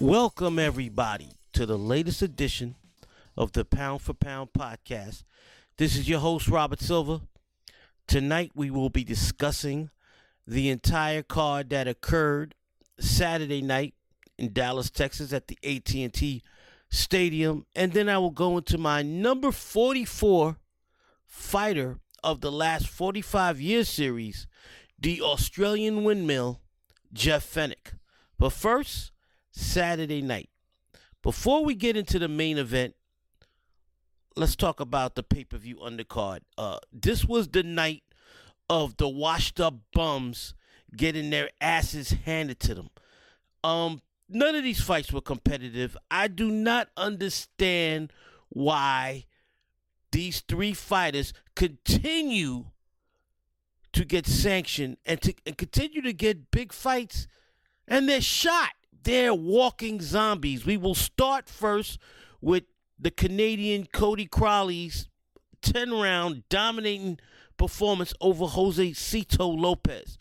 Welcome, everybody, to the latest edition of the Pound for Pound podcast. This is your host, Robert Silva. Tonight, we will be discussing the entire card that occurred Saturday night in Dallas, Texas, at the AT&T Stadium, and then I will go into my number 44 fighter of the last 45 year series, the Australian windmill, Jeff Fenech. But first, Saturday night. Before we get into the main event, let's talk about the pay per view undercard. Uh, this was the night of the washed up bums getting their asses handed to them. Um, none of these fights were competitive. I do not understand why these three fighters continue to get sanctioned and to and continue to get big fights, and they're shot. They're walking zombies. We will start first with the Canadian Cody Crowley's 10 round dominating performance over Josesito Lopez.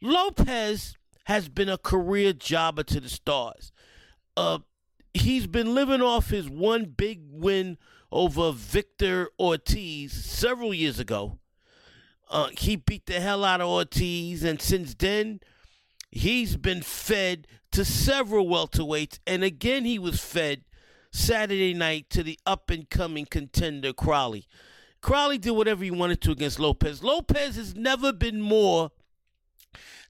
Lopez has been a career jobber to the stars. Uh, he's been living off his one big win over Victor Ortiz several years ago. Uh, he beat the hell out of Ortiz, and since then, he's been fed to several welterweights, and again he was fed Saturday night to the up and coming contender Crowley. Crowley did whatever he wanted to against Lopez. Lopez has never been more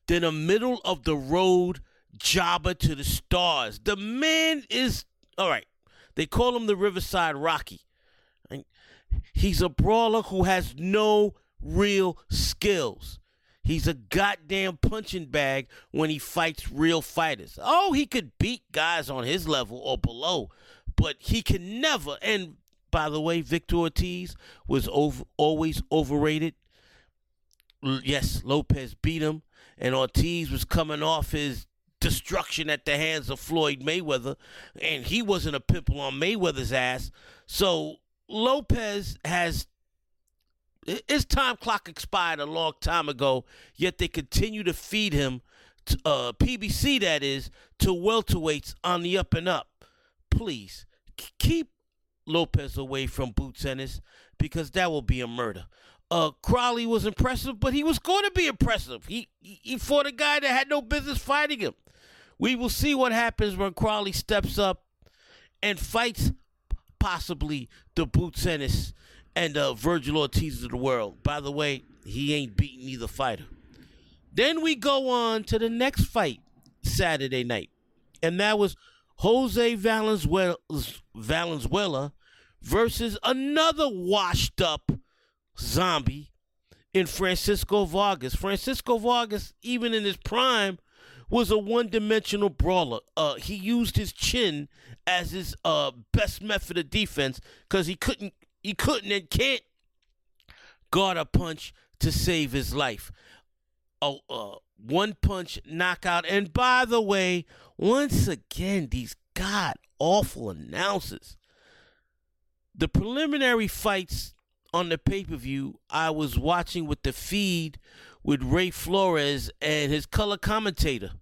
than a middle of the road jobber to the stars. The man is all right. They call him the Riverside Rocky. He's a brawler who has no real skills. He's a goddamn punching bag when he fights real fighters. Oh, he could beat guys on his level or below, but he can never. And by the way, Victor Ortiz was over, always overrated. Yes, Lopez beat him, and Ortiz was coming off his destruction at the hands of Floyd Mayweather, and he wasn't a pimple on Mayweather's ass. So Lopez has his time clock expired a long time ago, yet they continue to feed him, to, uh, PBC that is, to welterweights on the up and up. Please keep Lopez away from Boots Ennis because that will be a murder. Uh, Crowley was impressive, but he was going to be impressive. He, he he fought a guy that had no business fighting him. We will see what happens when Crowley steps up and fights possibly the Boots Ennis and uh, Vergil Ortiz of the world. By the way, he ain't beating either fighter. Then we go on to the next fight Saturday night, and that was Jose Valenzuela, versus another washed up zombie in Francisco Vargas. Francisco Vargas, even in his prime, was a one-dimensional brawler. Uh, he used his chin as his uh, best method of defense because he couldn't he couldn't and can't guard a punch to save his life. A, one punch knockout. And by the way, once again, these god awful announcers. The preliminary fights on the pay per view, I was watching with the feed with Ray Flores and his color commentator.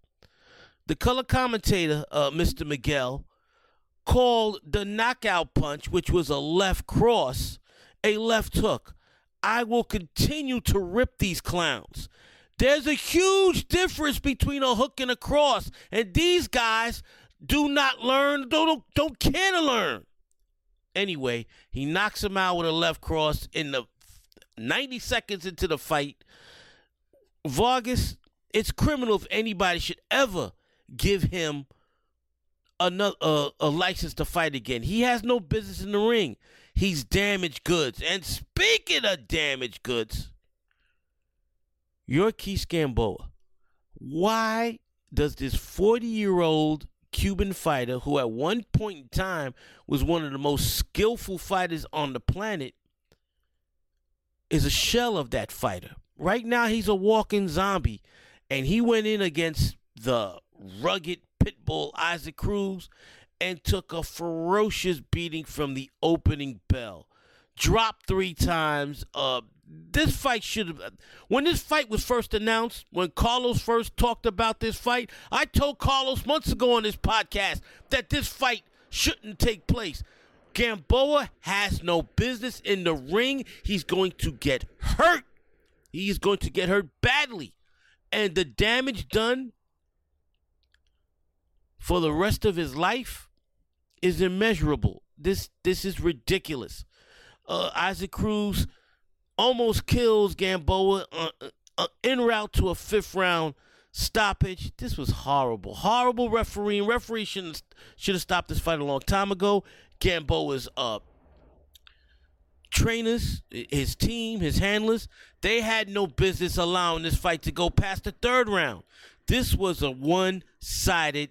The color commentator, uh, Mr. Miguel, called the knockout punch, which was a left cross, a left hook. I will continue to rip these clowns. There's a huge difference between a hook and a cross, and these guys do not learn, don't, don't care to learn. Anyway, he knocks him out with a left cross in the 90 seconds into the fight. Vargas, it's criminal if anybody should ever give him another uh, a license to fight again. He has no business in the ring. He's damaged goods. And speaking of damaged goods, Yuriorkis Gamboa. Why does this 40 year old Cuban fighter, who at one point in time was one of the most skillful fighters on the planet, is a shell of that fighter? Right now, he's a walking zombie. And he went in against the rugged pit bull Isaac Cruz and took a ferocious beating from the opening bell. Dropped three times. Uh, this fight should have. When this fight was first announced, when Carlos first talked about this fight, I told Carlos months ago on this podcast that this fight shouldn't take place. Gamboa has no business in the ring. He's going to get hurt. He's going to get hurt badly. And the damage done for the rest of his life is immeasurable. This this is ridiculous. Uh, Isaac Cruz almost kills Gamboa uh, uh, en route to a fifth round stoppage. This was horrible. Horrible refereeing. Referee should should have stopped this fight a long time ago. Gamboa's uh trainers, his team, his handlers, they had no business allowing this fight to go past the third round. This was a one-sided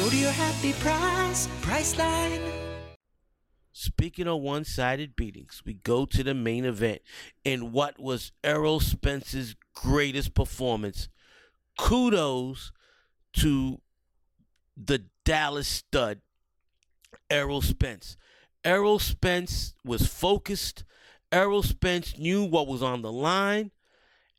Go to your happy price, Priceline. Speaking of one sided beatings, we go to the main event in what was Errol Spence's greatest performance. Kudos to the Dallas stud, Errol Spence. Errol Spence was focused. Errol Spence knew what was on the line,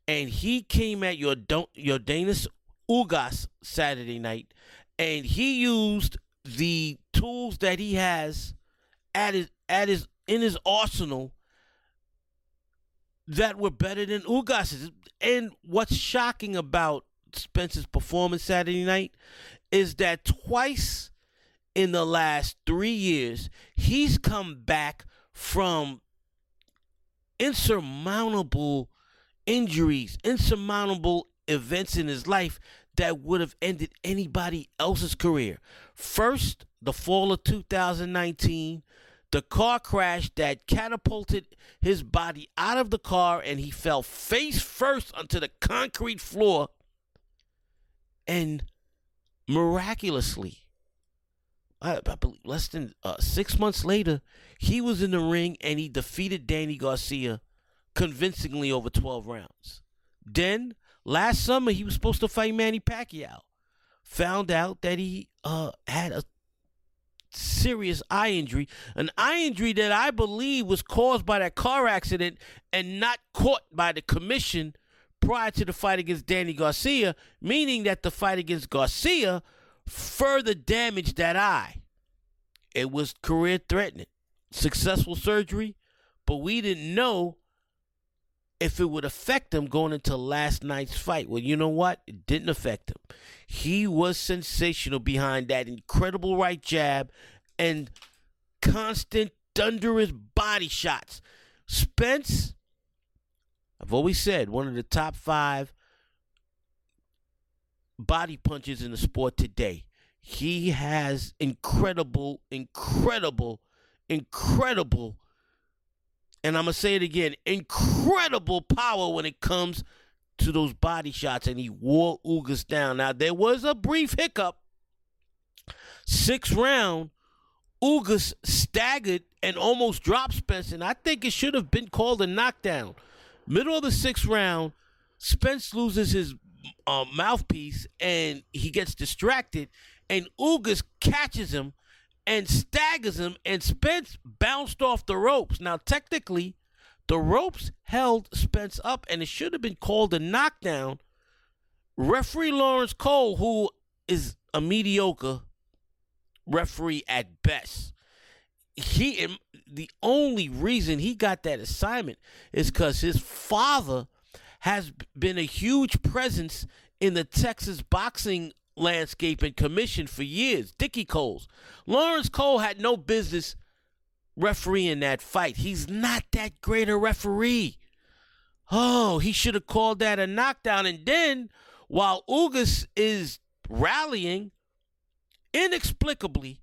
and he came at your Don- Yordenis Ugas Saturday night, and he used the tools that he has at his at his in his arsenal that were better than Ugas's. And what's shocking about Spence's performance Saturday night is that twice in the last three years he's come back from insurmountable injuries, insurmountable events in his life that would have ended anybody else's career. First, the fall of 2019 the car crash that catapulted his body out of the car and he fell face first onto the concrete floor. And miraculously, I, I believe less than uh, six months later, he was in the ring and he defeated Danny Garcia convincingly over 12 rounds. Then, last summer, he was supposed to fight Manny Pacquiao. Found out that he uh, had a serious eye injury, an eye injury that I believe was caused by that car accident and not caught by the commission prior to the fight against Danny Garcia, meaning that the fight against Garcia further damaged that eye. It was career threatening. Successful surgery, but we didn't know if it would affect him going into last night's fight. Well, you know what? It didn't affect him. He was sensational behind that incredible right jab and constant thunderous body shots. Spence, I've always said, one of the top five body punches in the sport today. He has incredible, incredible, incredible and I'm to say it again incredible power when it comes to those body shots. And he wore Ugas down. Now, there was a brief hiccup. Sixth round, Ugas staggered and almost dropped Spence. And I think it should have been called a knockdown. Middle of the sixth round, Spence loses his uh, mouthpiece and he gets distracted. And Ugas catches him and staggers him, and Spence bounced off the ropes. Now, technically, the ropes held Spence up, and it should have been called a knockdown. Referee Lawrence Cole, who is a mediocre referee at best, he the only reason he got that assignment is because his father has been a huge presence in the Texas boxing landscape and commission for years. Dickie Coles. Lawrence Cole had no business refereeing that fight. He's not that great a referee. Oh, he should have called that a knockdown. And then, while Ugas is rallying, inexplicably,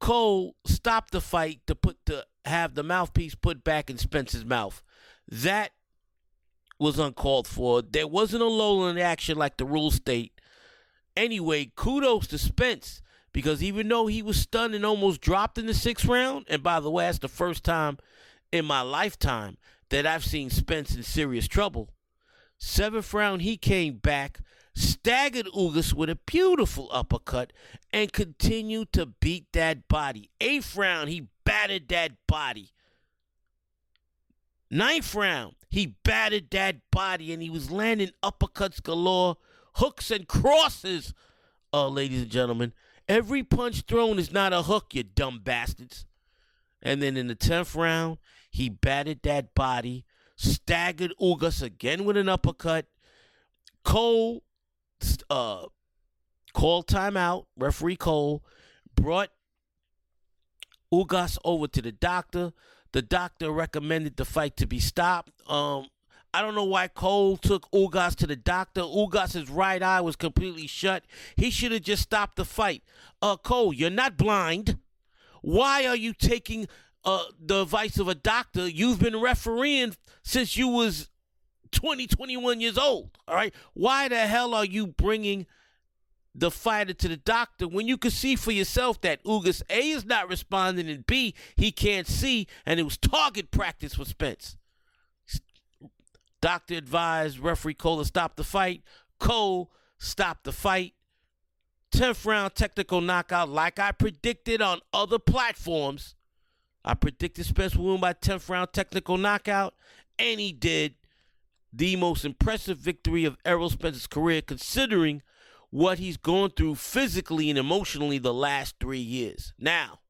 Cole stopped the fight to put the have the mouthpiece put back in Spence's mouth. That was uncalled for. There wasn't a low in action like the rules state. Anyway, kudos to Spence because even though he was stunned and almost dropped in the sixth round, and by the way, that's the first time in my lifetime that I've seen Spence in serious trouble. Seventh round, he came back, staggered Ugas with a beautiful uppercut, and continued to beat that body. Eighth round, he battered that body. Ninth round, he battered that body, and he was landing uppercuts galore hooks and crosses, uh, ladies and gentlemen. Every punch thrown is not a hook, you dumb bastards. And then in the 10th round, he batted that body, staggered Ugas again with an uppercut. Cole uh, called timeout. Referee Cole brought Ugas over to the doctor. The doctor recommended the fight to be stopped. Um, I don't know why Cole took Ugas to the doctor. Ugas's right eye was completely shut. He should have just stopped the fight. Uh, Cole, you're not blind. Why are you taking uh, the advice of a doctor? You've been refereeing since you was 20, 21 years old. All right. Why the hell are you bringing the fighter to the doctor when you can see for yourself that Ugas A is not responding and B he can't see and it was target practice for Spence. Doctor advised referee Cole to stop the fight. Cole stopped the fight. 10th round technical knockout, like I predicted on other platforms. I predicted Spence would win by 10th round technical knockout, and he did. The most impressive victory of Errol Spence's career, considering what he's gone through physically and emotionally the last three years. Now,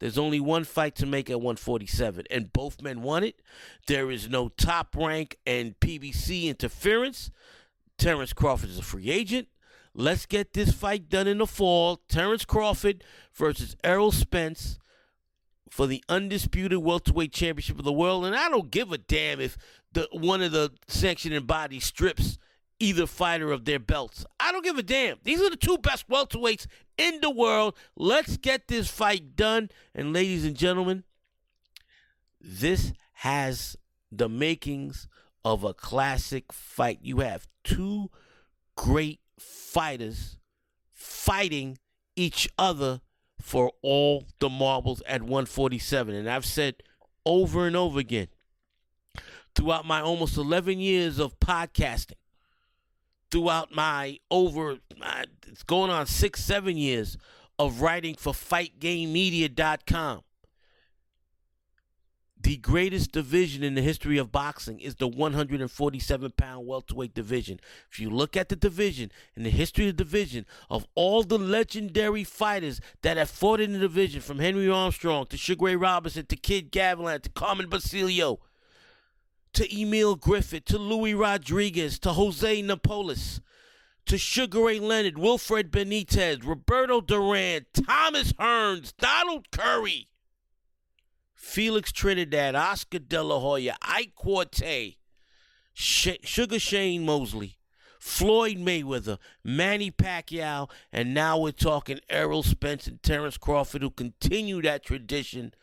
there's only one fight to make at 147, and both men won it. There is no top rank and PBC interference. Terence Crawford is a free agent. Let's get this fight done in the fall. Terence Crawford versus Errol Spence for the undisputed welterweight championship of the world. And I don't give a damn if the one of the sanctioning bodies strips either fighter of their belts. I don't give a damn. These are the two best welterweights in the world. Let's get this fight done. And ladies and gentlemen, this has the makings of a classic fight. You have two great fighters fighting each other for all the marbles at 147. And I've said over and over again throughout my almost 11 years of podcasting throughout my over uh, it's going on six seven years of writing for fightgamemedia.com The greatest division in the history of boxing is the 147 pound welterweight division. If you look at the division in the history of the division of all the legendary fighters that have fought in the division, from Henry Armstrong to Sugar Ray Robinson to Kid Gavilan to Carmen Basilio to Emil Griffith to Luis Rodriguez to Jose Napoles to Sugar Ray Leonard, Wilfred Benitez, Roberto Duran, Thomas Hearns, Donald Curry. Felix Trinidad, Oscar De La Hoya, Ike Quartey, Sh- Sugar Shane Mosley, Floyd Mayweather, Manny Pacquiao, and now we're talking Errol Spence and Terence Crawford, who continue that tradition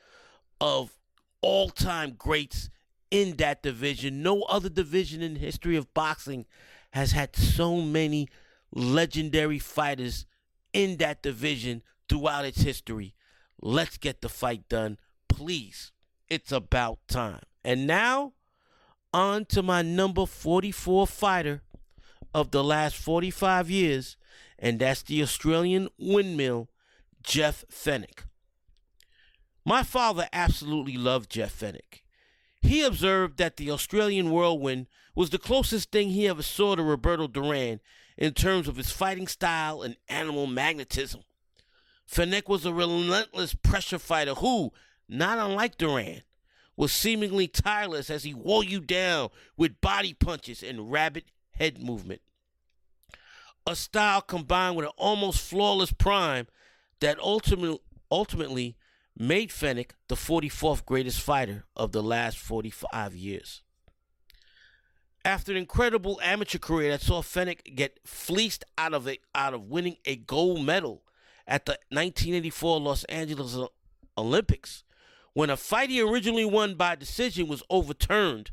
of all time greats in that division. No other division in the history of boxing has had so many legendary fighters in that division throughout its history. Let's get the fight done please. It's about time. And now, on to my number 44 fighter of the last 45 years, and that's the Australian windmill, Jeff Fenech. My father absolutely loved Jeff Fenech. He observed that the Australian whirlwind was the closest thing he ever saw to Roberto Duran in terms of his fighting style and animal magnetism. Fenech was a relentless pressure fighter who, not unlike Duran, was seemingly tireless as he wore you down with body punches and rapid head movement. A style combined with an almost flawless prime that ultimately, ultimately made Fenech the 44th greatest fighter of the last 45 years. After an incredible amateur career that saw Fenech get fleeced out of it, out of winning a gold medal at the 1984 Los Angeles Olympics, when a fight he originally won by decision was overturned,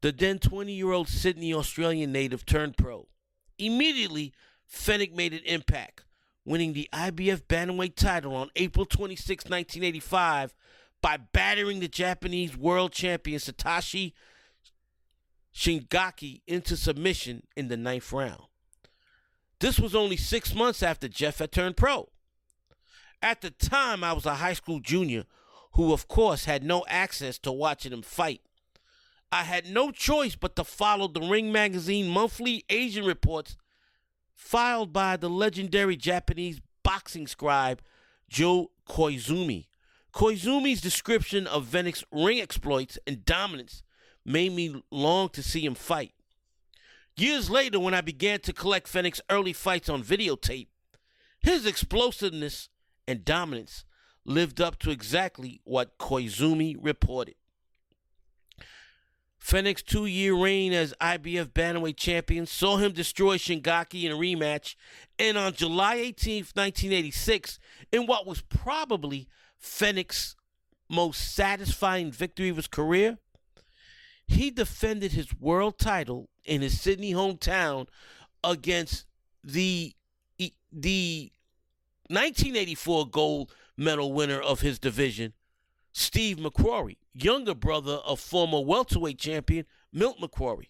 the then 20 year old Sydney Australian native turned pro. Immediately, Fenech made an impact, winning the IBF Bantamweight title on April 26, 1985, by battering the Japanese world champion Satoshi Shingaki into submission in the ninth round. This was only six months after Jeff had turned pro. At the time, I was a high school junior who, of course, had no access to watching him fight. I had no choice but to follow the Ring Magazine monthly Asian reports filed by the legendary Japanese boxing scribe Joe Koizumi. Koizumi's description of Fenech's ring exploits and dominance made me long to see him fight. Years later, when I began to collect Fenech's early fights on videotape, his explosiveness and dominance lived up to exactly what Koizumi reported. Fenech's two year reign as IBF Bantamweight champion saw him destroy Shingaki in a rematch, and on July 18, 1986, in what was probably Fenech's most satisfying victory of his career, he defended his world title in his Sydney hometown against the the 1984 gold medal winner of his division, Steve McCrory, younger brother of former welterweight champion Milt McCrory.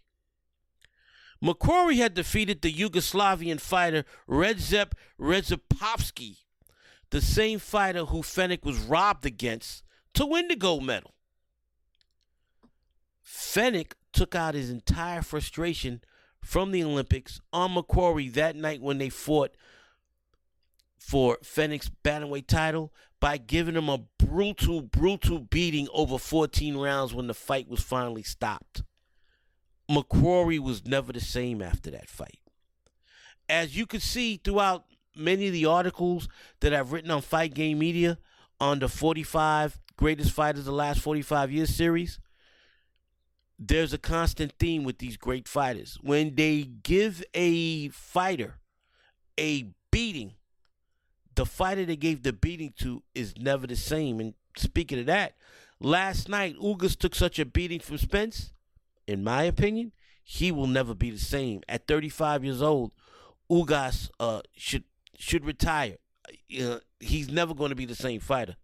McCrory had defeated the Yugoslavian fighter Redzep Redzepovski, the same fighter who Fenech was robbed against, to win the gold medal. Fenech took out his entire frustration from the Olympics on McCrory that night when they fought for Fenech's bantamweight title by giving him a brutal, brutal beating over 14 rounds when the fight was finally stopped. McCrory was never the same after that fight. As you can see throughout many of the articles that I've written on Fight Game Media on the 45 greatest fighters of the last 45 years series, there's a constant theme with these great fighters. When they give a fighter a beating, the fighter they gave the beating to is never the same. And speaking of that, last night Ugas took such a beating from Spence. In my opinion, he will never be the same. At 35 years old, Ugas uh, should should retire. Uh, he's never going to be the same fighter.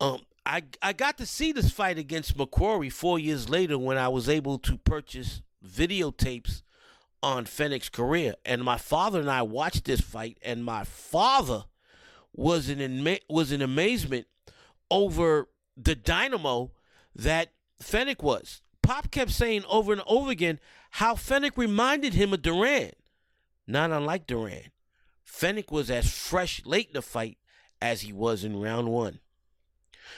Um, I I got to see this fight against McCrory four years later when I was able to purchase videotapes on Fenech's career. And my father and I watched this fight, and my father was in was in amazement over the dynamo that Fenech was. Pop kept saying over and over again how Fenech reminded him of Duran. Not unlike Duran, Fenech was as fresh late in the fight as he was in round one.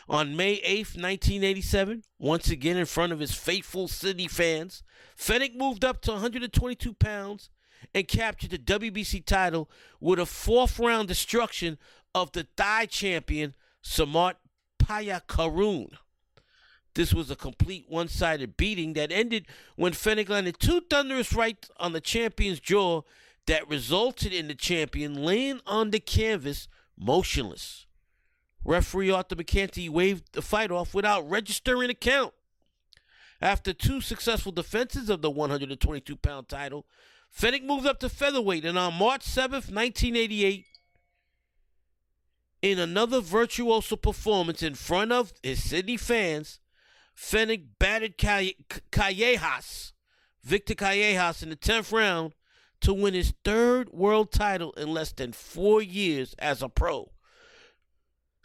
On May 8th, 1987, once again in front of his faithful Sydney fans, Fenech moved up to 122 pounds and captured the WBC title with a fourth round destruction of the Thai champion Samart Payakaroon. This was a complete one sided beating that ended when Fenech landed two thunderous rights on the champion's jaw that resulted in the champion laying on the canvas motionless. Referee Arthur McCanty waved the fight off without registering a count. After two successful defenses of the 122 pound title, Fenech moved up to featherweight, and on March 7th, 1988, in another virtuoso performance in front of his Sydney fans, Fenech battered Callejas, Victor Callejas, in the 10th round to win his third world title in less than four years as a pro.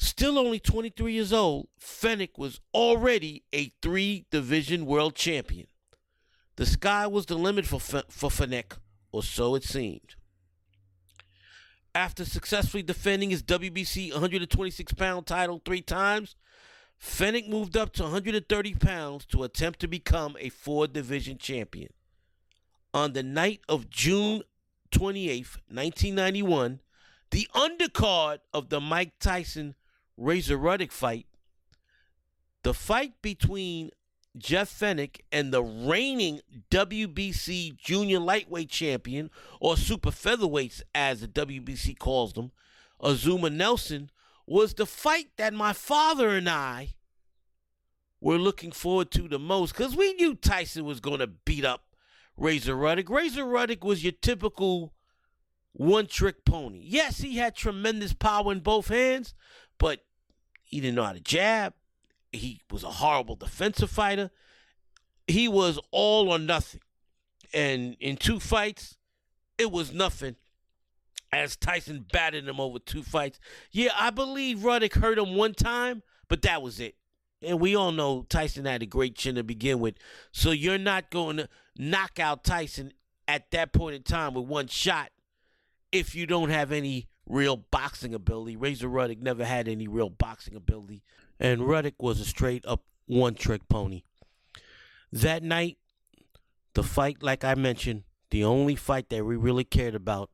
Still only 23 years old, Fenech was already a three division world champion. The sky was the limit for, for Fenech, or so it seemed. After successfully defending his WBC 126 pound title three times, Fenech moved up to 130 pounds to attempt to become a four division champion. On the night of June 28, 1991, the undercard of the Mike Tyson Razor Ruddock fight, the fight between Jeff Fenech and the reigning WBC junior lightweight champion, or super featherweights as the WBC calls them, Azuma Nelson, was the fight that my father and I were looking forward to the most because we knew Tyson was going to beat up Razor Ruddock. Razor Ruddock was your typical one trick pony. Yes, he had tremendous power in both hands, but he didn't know how to jab. He was a horrible defensive fighter. He was all or nothing. And in two fights, it was nothing as Tyson batted him over two fights. Yeah, I believe Ruddock hurt him one time, but that was it. And we all know Tyson had a great chin to begin with. So you're not going to knock out Tyson at that point in time with one shot if you don't have any real boxing ability. Razor Ruddock never had any real boxing ability and Ruddock was a straight up one trick pony. That night, the fight, like I mentioned, the only fight that we really cared about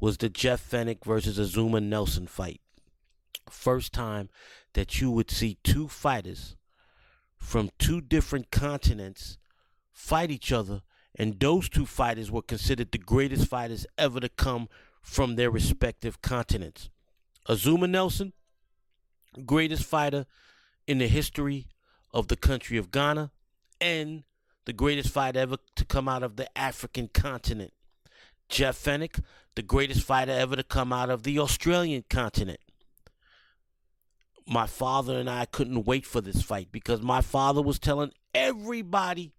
was the Jeff Fenech versus Azuma Nelson fight. First time that you would see two fighters from two different continents fight each other, and those two fighters were considered the greatest fighters ever to come from their respective continents. Azuma Nelson, greatest fighter in the history of the country of Ghana and the greatest fighter ever to come out of the African continent. Jeff Fenech, the greatest fighter ever to come out of the Australian continent. My father and I couldn't wait for this fight because my father was telling everybody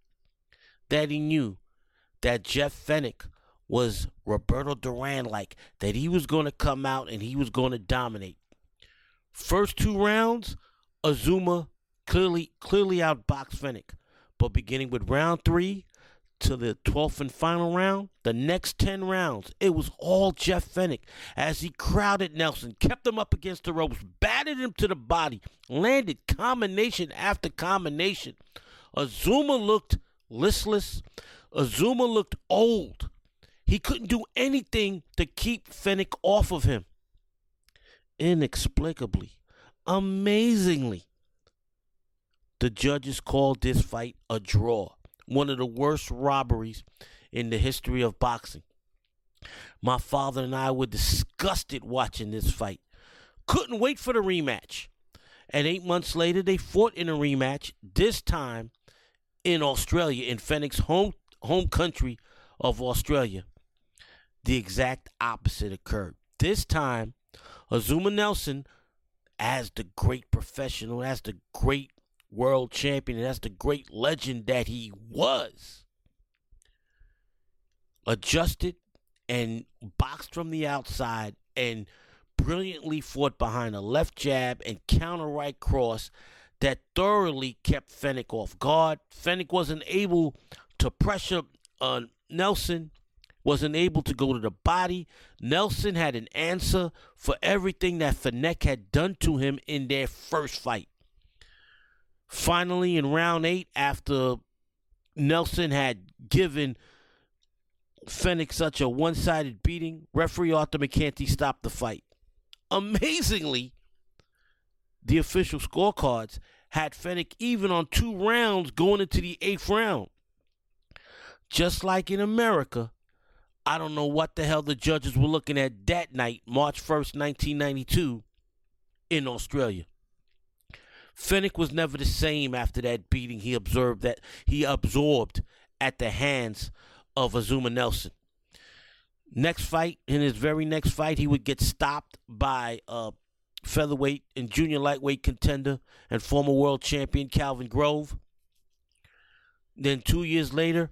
that he knew that Jeff Fenech was Roberto Duran like, that he was going to come out and he was going to dominate. First two rounds, Azuma clearly clearly outboxed Fenech. But beginning with round three to the 12th and final round, the next 10 rounds, it was all Jeff Fenech as he crowded Nelson, kept him up against the ropes, batted him to the body, landed combination after combination. Azuma looked listless. Azuma looked old. He couldn't do anything to keep Fenech off of him. Inexplicably, Amazingly, the judges called this fight a draw, one of the worst robberies in the history of boxing. My father and I were disgusted watching this fight. Couldn't wait for the rematch. And eight months later, they fought in a rematch, this time in Australia, in Fenech's home, home country of Australia. The exact opposite occurred. This time, Azuma Nelson as the great professional, as the great world champion, as the great legend that he was, adjusted and boxed from the outside and brilliantly fought behind a left jab and counter right cross that thoroughly kept Fenech off guard. Fenech wasn't able to pressure Nelson, wasn't able to go to the body. Nelson had an answer for everything that Fenech had done to him in their first fight. Finally, in round eight, after Nelson had given Fenech such a one sided beating, referee Arthur McCanty stopped the fight. Amazingly, the official scorecards had Fenech even on two rounds going into the eighth round. Just like in America, I don't know what the hell the judges were looking at that night, March 1st, 1992, in Australia. Fenech was never the same after that beating he observed that he absorbed at the hands of Azuma Nelson. Next fight, in his very next fight, he would get stopped by a featherweight and junior lightweight contender and former world champion Calvin Grove. Then two years later,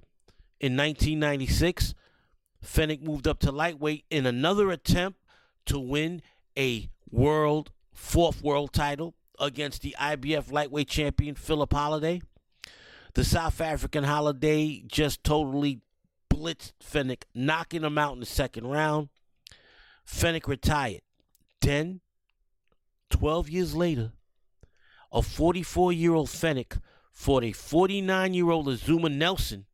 in 1996, Fenech moved up to lightweight in another attempt to win a world fourth world title against the IBF lightweight champion Phillip Holiday. The South African Holiday just totally blitzed Fenech, knocking him out in the second round. Fenech retired. Then, 12 years later, a 44 year old Fenech fought a 49 year old Azuma Nelson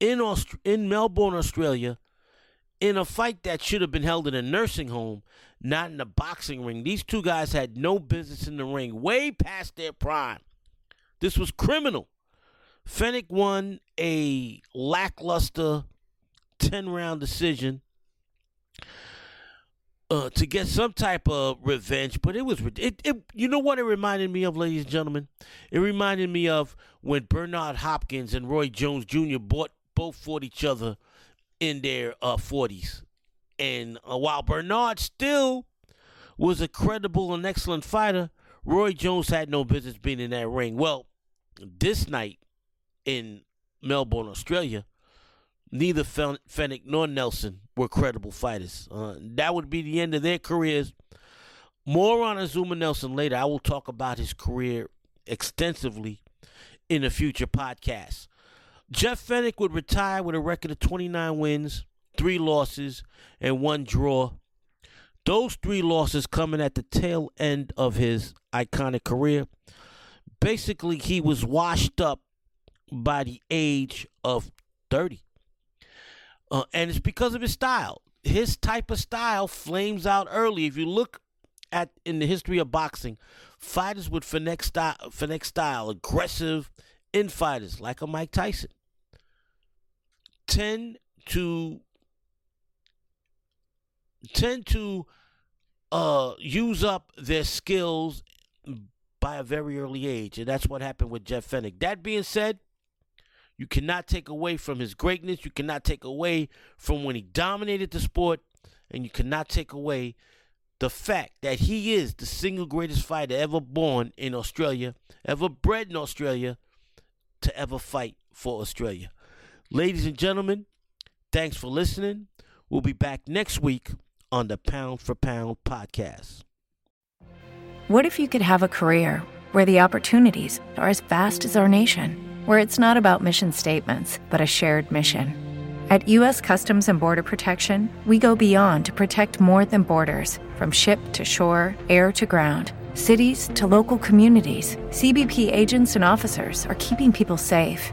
in, Aust- in Melbourne, Australia, in a fight that should have been held in a nursing home, not in a boxing ring. These two guys had no business in the ring, way past their prime. This was criminal. Fenech won a lackluster 10 round decision uh, to get some type of revenge, but it was it, it. You know what it reminded me of, ladies and gentlemen? It reminded me of when Bernard Hopkins and Roy Jones Jr. bought both fought each other in their uh, 40s, and uh, while Bernard still was a credible and excellent fighter, Roy Jones had no business being in that ring. Well, this night in Melbourne, Australia, neither Fenech nor Nelson were credible fighters. Uh, that would be the end of their careers. More on Azuma Nelson later. I will talk about his career extensively in a future podcast. Jeff Fenech would retire with a record of 29 wins, three losses, and one draw. Those three losses coming at the tail end of his iconic career. Basically, he was washed up by the age of 30. Uh, and it's because of his style. His type of style flames out early. If you look at in the history of boxing, fighters with Fenech style, Fenech style aggressive infighters like a Mike Tyson, tend to tend to uh, use up their skills by a very early age, and that's what happened with Jeff Fenech. That being said, you cannot take away from his greatness. You cannot take away from when he dominated the sport. And you cannot take away the fact that he is the single greatest fighter ever born in Australia, ever bred in Australia, to ever fight for Australia. Ladies and gentlemen, thanks for listening. We'll be back next week on the Pound for Pound podcast. What if you could have a career where the opportunities are as vast as our nation? where it's not about mission statements, but a shared mission. At U.S. Customs and Border Protection, we go beyond to protect more than borders from ship to shore, air to ground, cities to local communities. CBP agents and officers are keeping people safe.